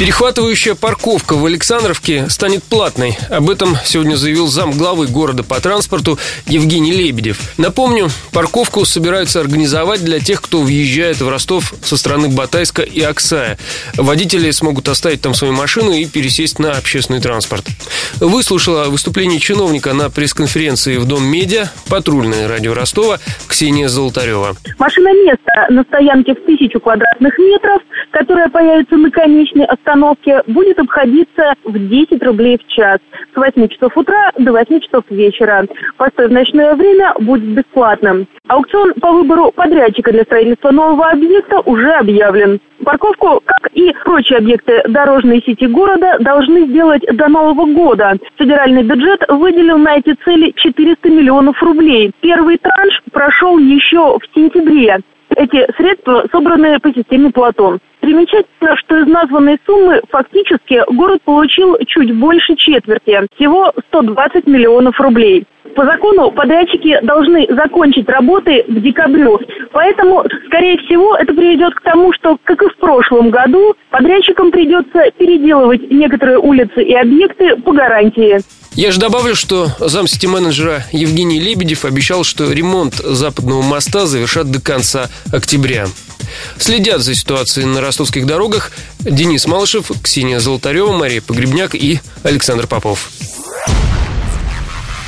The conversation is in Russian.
Перехватывающая парковка в Александровке станет платной. Об этом сегодня заявил зам главы города по транспорту Евгений Лебедев. Напомню, парковку собираются организовать для тех, кто въезжает в Ростов со стороны Батайска и Оксая. Водители смогут оставить там свою машину и пересесть на общественный транспорт. Выслушала выступление чиновника на пресс-конференции в Дом медиа патрульное радио Ростова Ксения Золотарева. Машина место на стоянке в тысячу квадратных метров, которая появится на конечной остановке будет обходиться в 10 рублей в час с 8 часов утра до 8 часов вечера. Постой в ночное время будет бесплатным. Аукцион по выбору подрядчика для строительства нового объекта уже объявлен. Парковку, как и прочие объекты дорожной сети города, должны сделать до Нового года. Федеральный бюджет выделил на эти цели 400 миллионов рублей. Первый транш прошел еще в сентябре. Эти средства собраны по системе Платон. Примечательно, что из названной суммы фактически город получил чуть больше четверти, всего 120 миллионов рублей. По закону подрядчики должны закончить работы к декабрю. Поэтому, скорее всего, это приведет к тому, что, как и в прошлом году, подрядчикам придется переделывать некоторые улицы и объекты по гарантии. Я же добавлю, что замсети менеджера Евгений Лебедев обещал, что ремонт западного моста завершат до конца октября. Следят за ситуацией на ростовских дорогах Денис Малышев, Ксения Золотарева, Мария Погребняк и Александр Попов.